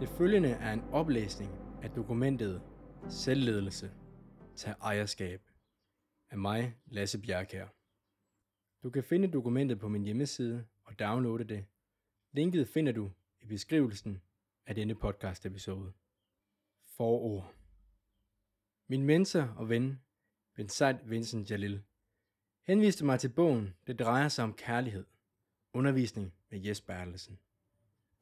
Det følgende er en oplæsning af dokumentet Selvledelse. Tag ejerskab af mig, Lasse Bjerkær. Du kan finde dokumentet på min hjemmeside og downloade det. Linket finder du i beskrivelsen af denne podcast episode. Forord. Min mentor og ven, Vincent Vincent Jalil, henviste mig til bogen Det drejer sig om kærlighed. Undervisning med Jes Bertelsen.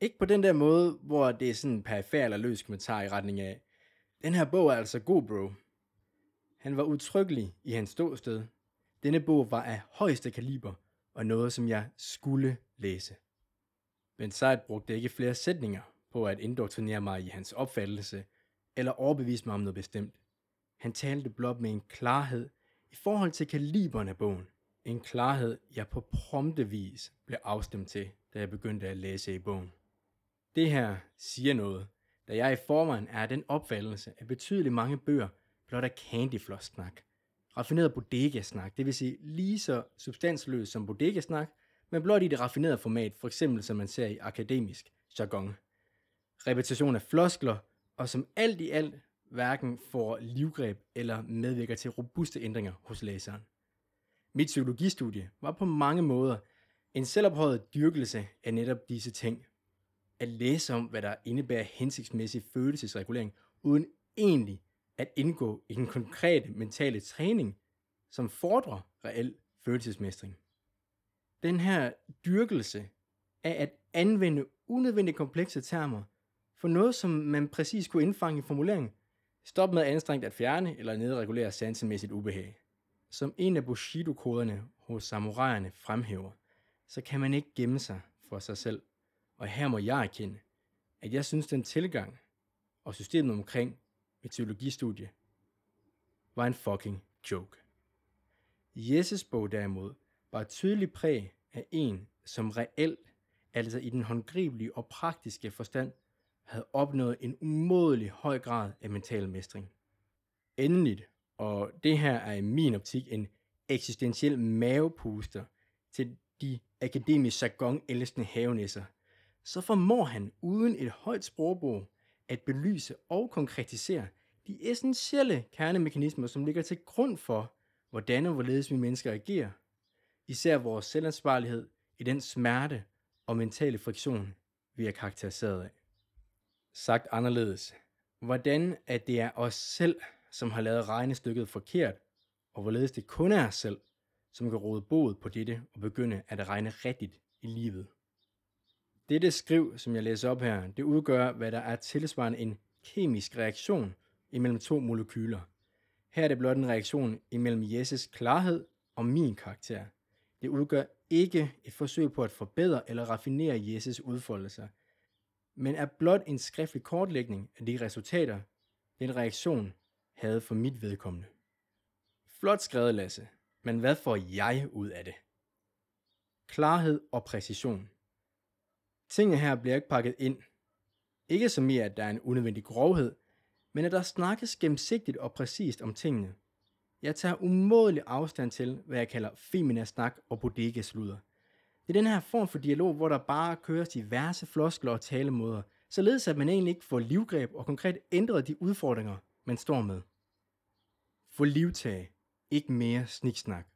Ikke på den der måde, hvor det er sådan en perifær eller løs kommentar i retning af, den her bog er altså god, bro. Han var utryggelig i hans ståsted. Denne bog var af højeste kaliber og noget, som jeg skulle læse. Ben Said brugte ikke flere sætninger på at indoktrinere mig i hans opfattelse eller overbevise mig om noget bestemt. Han talte blot med en klarhed i forhold til kaliberen af bogen. En klarhed, jeg på prompte vis blev afstemt til, da jeg begyndte at læse i bogen. Det her siger noget, da jeg i forvejen er den opfattelse, at betydeligt mange bøger blot er candyfloss-snak. Raffineret bodega-snak, det vil sige lige så substansløs som bodega-snak, men blot i det raffinerede format, for eksempel som man ser i akademisk jargon. Repetition af floskler, og som alt i alt hverken får livgreb eller medvirker til robuste ændringer hos læseren. Mit psykologistudie var på mange måder en selvophøjet dyrkelse af netop disse ting. At læse om, hvad der indebærer hensigtsmæssig følelsesregulering, uden egentlig at indgå i den konkrete mentale træning, som fordrer reel følelsesmestring. Den her dyrkelse af at anvende unødvendigt komplekse termer for noget, som man præcis kunne indfange i formuleringen, stop med anstrengt at fjerne eller nedregulere sansemæssigt ubehag. Som en af Bushido-koderne hos samuraierne fremhæver, så kan man ikke gemme sig for sig selv. Og her må jeg erkende, at jeg synes, den tilgang og systemet omkring mit teologistudie var en fucking joke. Jesus bog derimod var et tydeligt præg af en, som reelt, altså i den håndgribelige og praktiske forstand, havde opnået en umådelig høj grad af mental mestring. Endeligt, og det her er i min optik en eksistentiel mavepuster til de akademisk jargon elskende havenæsser, så formår han uden et højt sprogbrug at belyse og konkretisere de essentielle kernemekanismer, som ligger til grund for, hvordan og hvorledes vi mennesker agerer. Især vores selvansvarlighed i den smerte og mentale friktion, vi er karakteriseret af. Sagt anderledes, hvordan at det er os selv, som har lavet regnestykket forkert, og hvorledes det kun er os selv, som kan råde bod på dette og begynde at regne rigtigt i livet. Dette skriv, som jeg læser op her, det udgør, hvad der er tilsvarende en kemisk reaktion imellem to molekyler. Her er det blot en reaktion imellem Jesses klarhed og min karakter. Det udgør ikke et forsøg på at forbedre eller raffinere Jesses udfoldelser, men er blot en skriftlig kortlægning af de resultater, den reaktion havde for mit vedkommende. Flot skrevet, Lasse, men hvad får jeg ud af det? Klarhed og præcision. Tingene her bliver ikke pakket ind. Ikke som i, at der er en unødvendig grovhed, men at der snakkes gennemsigtigt og præcist om tingene. Jeg tager umådelig afstand til, hvad jeg kalder femina snak og bodegasluder. Det er den her form for dialog, hvor der bare køres diverse floskler og talemåder, således at man egentlig ikke får livgreb og konkret ændret de udfordringer, man står med. Få livtag, ikke mere sniksnak.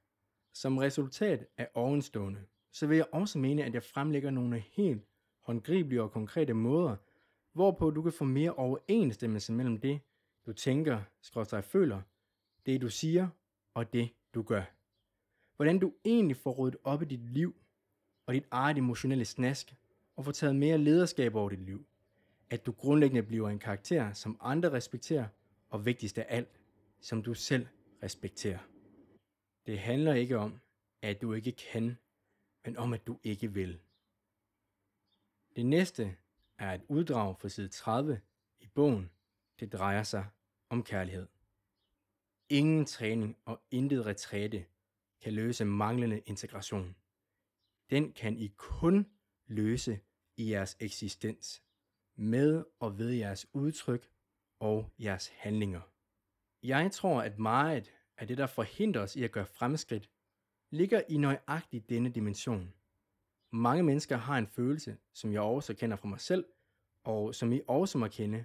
Som resultat af ovenstående, så vil jeg også mene, at jeg fremlægger nogle helt håndgribelige og konkrete måder, hvorpå du kan få mere overensstemmelse mellem det, du tænker, skråstrej føler, det du siger og det du gør. Hvordan du egentlig får ryddet op i dit liv og dit eget emotionelle snask, og får taget mere lederskab over dit liv. At du grundlæggende bliver en karakter, som andre respekterer, og vigtigst af alt, som du selv respekterer. Det handler ikke om, at du ikke kan, men om, at du ikke vil. Det næste er et uddrag fra side 30 i bogen. Det drejer sig om kærlighed. Ingen træning og intet retræte kan løse manglende integration. Den kan I kun løse i jeres eksistens, med og ved jeres udtryk og jeres handlinger. Jeg tror, at meget af det, der forhindrer os i at gøre fremskridt, ligger i nøjagtigt denne dimension. Mange mennesker har en følelse, som jeg også kender fra mig selv, og som I også må kende,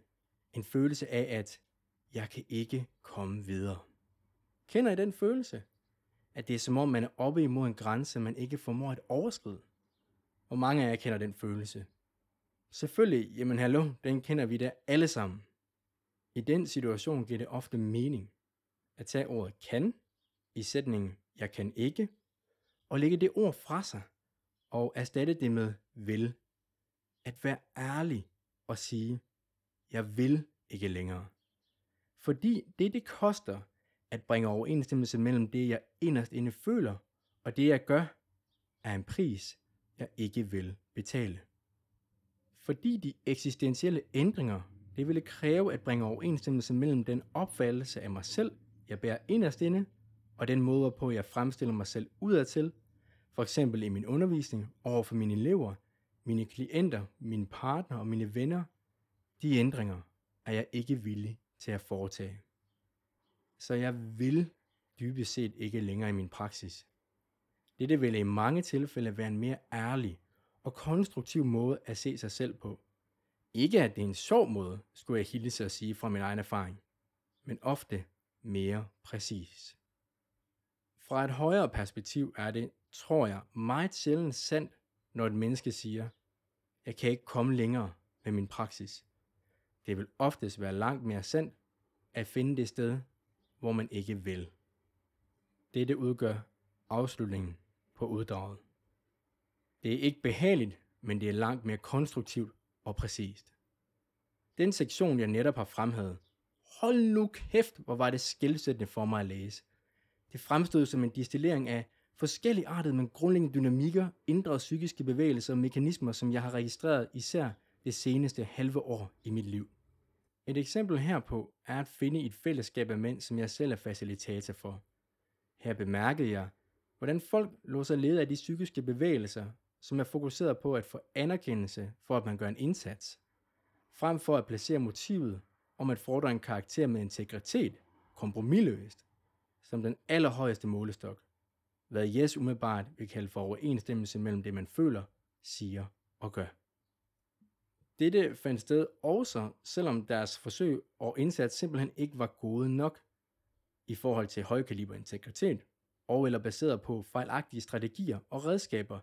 en følelse af, at jeg kan ikke komme videre. Kender I den følelse? At det er som om, man er oppe imod en grænse, man ikke formår at overskride. Hvor mange af jer kender den følelse. Selvfølgelig, jamen hallo, den kender vi da alle sammen. I den situation giver det ofte mening at tage ordet kan i sætningen jeg kan ikke, og lægge det ord fra sig og erstatte det med vil. At være ærlig og sige, jeg vil ikke længere. Fordi det, det koster at bringe overensstemmelse mellem det, jeg inderst inde føler, og det, jeg gør, er en pris, jeg ikke vil betale. Fordi de eksistentielle ændringer, det ville kræve at bringe overensstemmelse mellem den opfattelse af mig selv, jeg bærer inderst inde, og den måde, på jeg fremstiller mig selv udadtil, for eksempel i min undervisning over for mine elever, mine klienter, mine partner og mine venner, de ændringer er jeg ikke villig til at foretage. Så jeg vil dybest set ikke længere i min praksis. Dette vil i mange tilfælde være en mere ærlig og konstruktiv måde at se sig selv på. Ikke at det er en sjov måde, skulle jeg hilse at sige fra min egen erfaring, men ofte mere præcis. Fra et højere perspektiv er det, tror jeg, meget sjældent sandt, når et menneske siger, jeg kan ikke komme længere med min praksis. Det vil oftest være langt mere sandt at finde det sted, hvor man ikke vil. Dette udgør afslutningen på uddraget. Det er ikke behageligt, men det er langt mere konstruktivt og præcist. Den sektion, jeg netop har fremhævet, hold nu kæft, hvor var det skilsættende for mig at læse. Det fremstod som en distillering af forskellige artede, men grundlæggende dynamikker, indre psykiske bevægelser og mekanismer, som jeg har registreret især det seneste halve år i mit liv. Et eksempel herpå er at finde et fællesskab af mænd, som jeg selv er facilitator for. Her bemærkede jeg, hvordan folk lå sig lede af de psykiske bevægelser, som er fokuseret på at få anerkendelse for, at man gør en indsats, frem for at placere motivet om at fordre en karakter med integritet, kompromilløst, som den allerhøjeste målestok, hvad Jes umiddelbart vil kalde for overensstemmelse mellem det, man føler, siger og gør. Dette fandt sted også, selvom deres forsøg og indsats simpelthen ikke var gode nok i forhold til højkaliber integritet, og eller baseret på fejlagtige strategier og redskaber,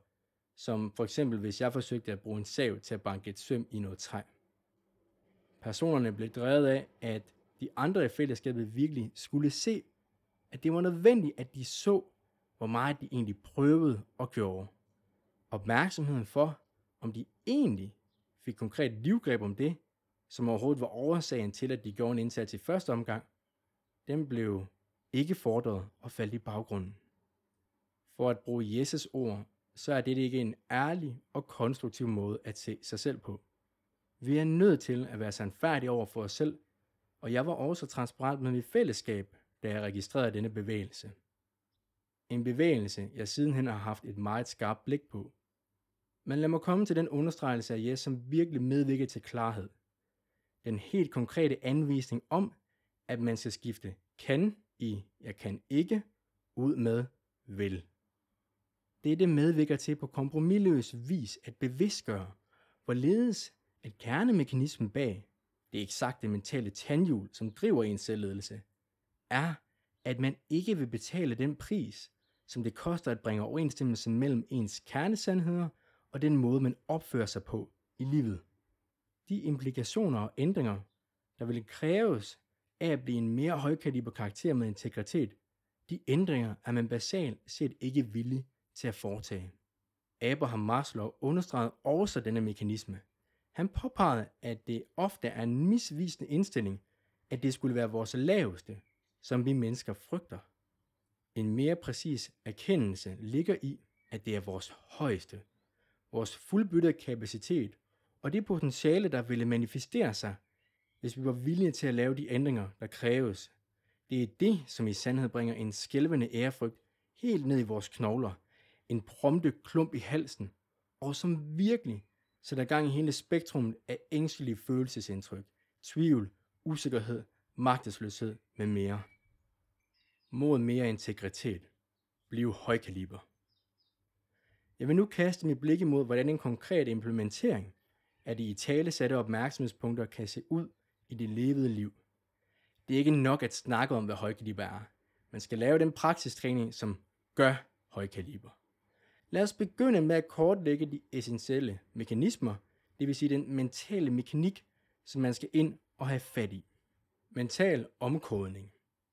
som for eksempel hvis jeg forsøgte at bruge en sav til at banke et søm i noget træ. Personerne blev drevet af, at de andre i fællesskabet virkelig skulle se, at det var nødvendigt, at de så, hvor meget de egentlig prøvede og gjorde. Opmærksomheden for, om de egentlig fik konkret livgreb om det, som overhovedet var årsagen til, at de gjorde en indsats i første omgang, den blev ikke fordret og faldt i baggrunden. For at bruge Jesus ord, så er det ikke en ærlig og konstruktiv måde at se sig selv på. Vi er nødt til at være sandfærdige over for os selv, og jeg var også transparent med mit fællesskab, da jeg registrerede denne bevægelse. En bevægelse, jeg sidenhen har haft et meget skarpt blik på. Men lad mig komme til den understregelse af Jes, som virkelig medvirker til klarhed. Den helt konkrete anvisning om, at man skal skifte kan i jeg kan ikke ud med vil. Dette medvirker til på kompromilløs vis at bevidstgøre, hvorledes at kernemekanismen bag det eksakte mentale tandhjul, som driver ens selvledelse, er, at man ikke vil betale den pris, som det koster at bringe overensstemmelse mellem ens kernesandheder og den måde, man opfører sig på i livet. De implikationer og ændringer, der vil kræves af at blive en mere højkaliber karakter med integritet, de ændringer er man basalt set ikke villig til at foretage. Abraham Maslow understregede også denne mekanisme. Han påpegede, at det ofte er en misvisende indstilling, at det skulle være vores laveste, som vi mennesker frygter. En mere præcis erkendelse ligger i, at det er vores højeste, vores fuldbyttede kapacitet og det potentiale, der ville manifestere sig, hvis vi var villige til at lave de ændringer, der kræves. Det er det, som i sandhed bringer en skælvende ærefrygt helt ned i vores knogler, en prompte klump i halsen, og som virkelig sætter gang i hele spektrummet af ængstelige følelsesindtryk, tvivl, usikkerhed, magtesløshed med mere. Mod mere integritet. blive højkaliber. Jeg vil nu kaste mit blik imod, hvordan en konkret implementering af de i tale satte opmærksomhedspunkter kan se ud i det levede liv. Det er ikke nok at snakke om, hvad højkaliber er. Man skal lave den praksistræning, som gør højkaliber. Lad os begynde med at kortlægge de essentielle mekanismer, det vil sige den mentale mekanik, som man skal ind og have fat i. Mental omkodning.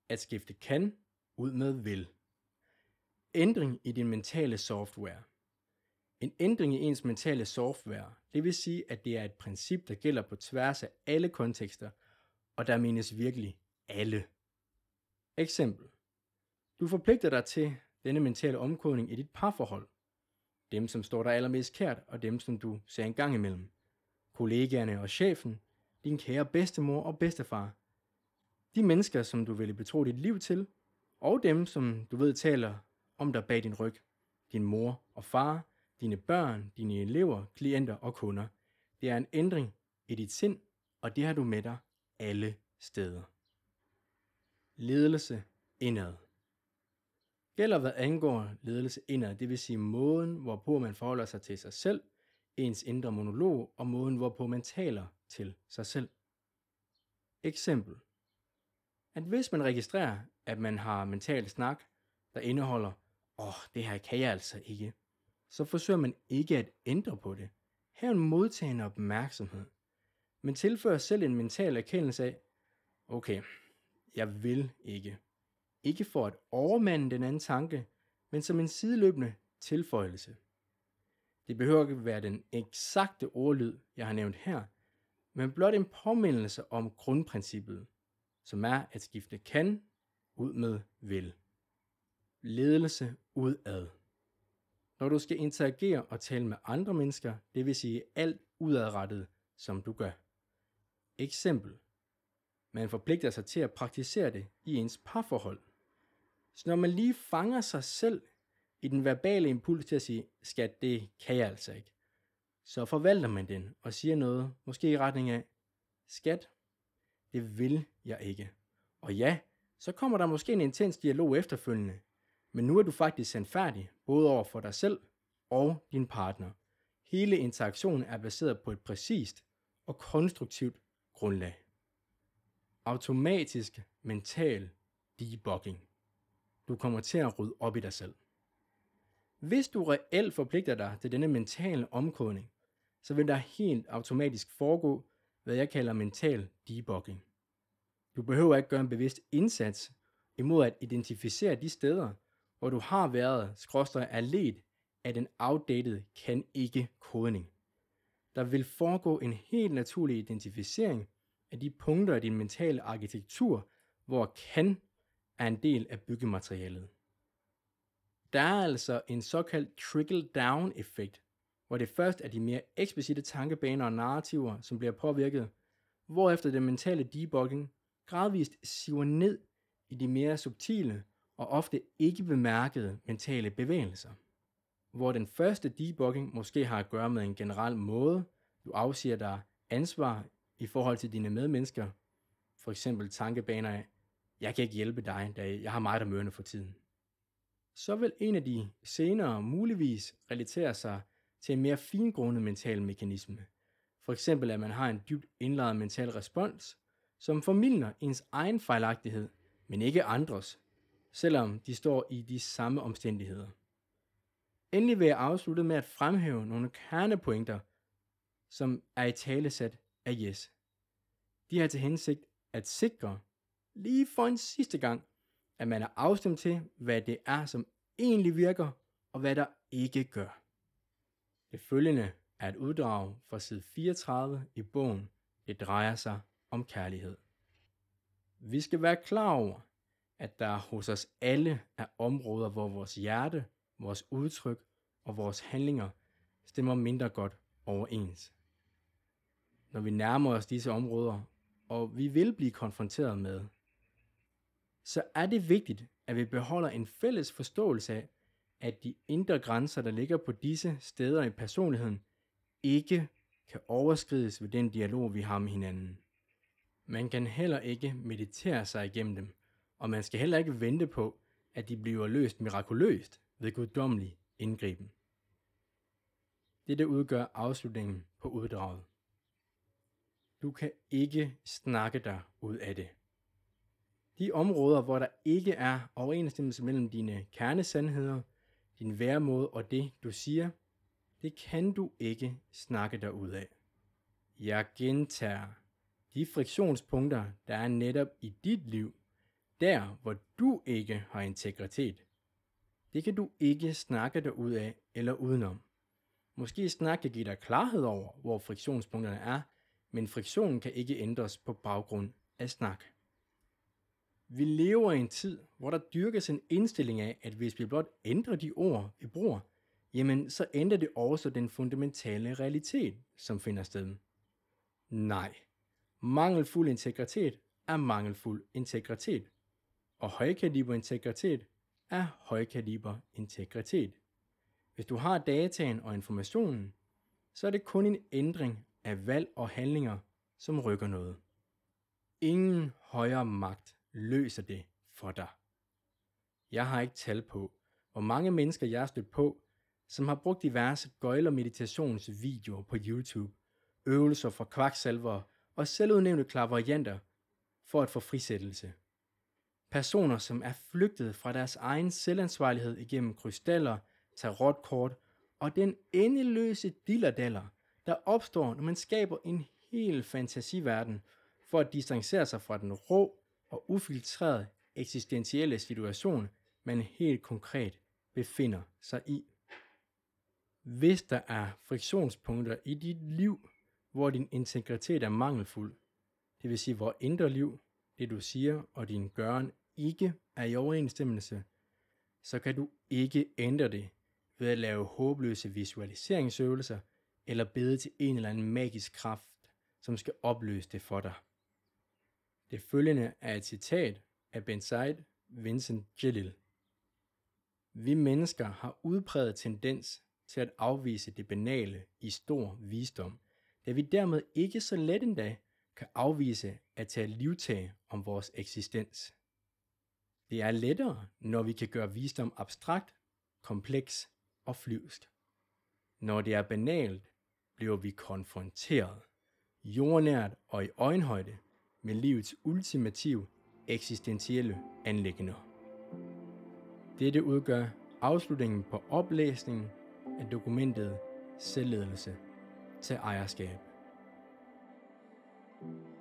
At skifte kan ud med vil. Ændring i din mentale software. En ændring i ens mentale software, det vil sige, at det er et princip, der gælder på tværs af alle kontekster, og der menes virkelig alle. Eksempel. Du forpligter dig til denne mentale omkodning i dit parforhold. Dem, som står dig allermest kært, og dem, som du ser en gang imellem. Kollegaerne og chefen, din kære bedstemor og bedstefar. De mennesker, som du vil betro dit liv til, og dem, som du ved taler om dig bag din ryg. Din mor og far, dine børn, dine elever, klienter og kunder. Det er en ændring i dit sind, og det har du med dig alle steder. Ledelse indad. Gælder hvad angår ledelse indad, det vil sige måden, hvorpå man forholder sig til sig selv, ens indre monolog og måden, hvorpå man taler til sig selv. Eksempel. At hvis man registrerer, at man har mental snak, der indeholder, åh, oh, det her kan jeg altså ikke, så forsøger man ikke at ændre på det. Her en modtagende opmærksomhed. Men tilfører selv en mental erkendelse af, okay, jeg vil ikke. Ikke for at overmande den anden tanke, men som en sideløbende tilføjelse. Det behøver ikke være den eksakte ordlyd, jeg har nævnt her, men blot en påmindelse om grundprincippet, som er at skifte kan ud med vil. Ledelse udad. Når du skal interagere og tale med andre mennesker, det vil sige alt udadrettet, som du gør. Eksempel. Man forpligter sig til at praktisere det i ens parforhold. Så når man lige fanger sig selv i den verbale impuls til at sige, skat, det kan jeg altså ikke, så forvalter man den og siger noget, måske i retning af, skat, det vil jeg ikke. Og ja, så kommer der måske en intens dialog efterfølgende, men nu er du faktisk sandfærdig, både over for dig selv og din partner. Hele interaktionen er baseret på et præcist og konstruktivt grundlag. Automatisk mental debugging. Du kommer til at rydde op i dig selv. Hvis du reelt forpligter dig til denne mentale omkodning, så vil der helt automatisk foregå, hvad jeg kalder mental debugging. Du behøver ikke gøre en bevidst indsats imod at identificere de steder, hvor du har været skråstrej er ledt af den outdated kan ikke kodning. Der vil foregå en helt naturlig identificering af de punkter i din mentale arkitektur, hvor kan er en del af byggematerialet. Der er altså en såkaldt trickle-down effekt, hvor det først er de mere eksplicite tankebaner og narrativer, som bliver påvirket, hvorefter den mentale debugging gradvist siver ned i de mere subtile og ofte ikke bemærkede mentale bevægelser. Hvor den første debugging måske har at gøre med en generel måde, du afsiger dig ansvar i forhold til dine medmennesker, for eksempel tankebaner af, jeg kan ikke hjælpe dig, da jeg har meget at mørne for tiden. Så vil en af de senere muligvis relatere sig til en mere fingrundet mental mekanisme. For eksempel at man har en dybt indlejret mental respons, som formidler ens egen fejlagtighed, men ikke andres, selvom de står i de samme omstændigheder. Endelig vil jeg afslutte med at fremhæve nogle kernepointer, som er i talesat af Yes. De har til hensigt at sikre, lige for en sidste gang, at man er afstemt til, hvad det er, som egentlig virker, og hvad der ikke gør. Det følgende er et uddrag fra side 34 i bogen Det drejer sig om kærlighed. Vi skal være klar over, at der hos os alle er områder, hvor vores hjerte, vores udtryk og vores handlinger stemmer mindre godt overens. Når vi nærmer os disse områder, og vi vil blive konfronteret med, så er det vigtigt, at vi beholder en fælles forståelse af, at de indre grænser, der ligger på disse steder i personligheden, ikke kan overskrides ved den dialog, vi har med hinanden. Man kan heller ikke meditere sig igennem dem, og man skal heller ikke vente på, at de bliver løst mirakuløst ved guddommelig indgriben. Dette udgør afslutningen på uddraget. Du kan ikke snakke dig ud af det. De områder, hvor der ikke er overensstemmelse mellem dine kernesandheder, din væremåde og det, du siger, det kan du ikke snakke dig ud af. Jeg gentager. De friktionspunkter, der er netop i dit liv, der hvor du ikke har integritet, det kan du ikke snakke dig ud af eller udenom. Måske snak kan give dig klarhed over, hvor friktionspunkterne er, men friktionen kan ikke ændres på baggrund af snak. Vi lever i en tid, hvor der dyrkes en indstilling af, at hvis vi blot ændrer de ord, vi bruger, jamen så ændrer det også den fundamentale realitet, som finder sted. Nej, mangelfuld integritet er mangelfuld integritet, og højkaliber integritet er højkaliber integritet. Hvis du har dataen og informationen, så er det kun en ændring af valg og handlinger, som rykker noget. Ingen højere magt løser det for dig. Jeg har ikke tal på, hvor mange mennesker jeg har stødt på, som har brugt diverse gøjler meditationsvideoer på YouTube, øvelser fra kvaksalver og selvudnævnte klaverianter for at få frisættelse. Personer, som er flygtet fra deres egen selvansvarlighed igennem krystaller, tarotkort og den endeløse dillerdaller, der opstår, når man skaber en hel fantasiverden for at distancere sig fra den rå og ufiltrerede eksistentielle situation, man helt konkret befinder sig i. Hvis der er friktionspunkter i dit liv, hvor din integritet er mangelfuld, det vil sige hvor indre liv, det du siger og din gøren ikke er i overensstemmelse, så kan du ikke ændre det ved at lave håbløse visualiseringsøvelser eller bede til en eller anden magisk kraft, som skal opløse det for dig. Det følgende er et citat af Ben Said Vincent Jalil. Vi mennesker har udpræget tendens til at afvise det banale i stor visdom, da vi dermed ikke så let endda kan afvise at tage livtag om vores eksistens. Det er lettere, når vi kan gøre visdom abstrakt, kompleks og flyvst. Når det er banalt, bliver vi konfronteret, jordnært og i øjenhøjde med livets ultimative eksistentielle anlæggender. Dette udgør afslutningen på oplæsningen af dokumentet Selvledelse til ejerskab. thank you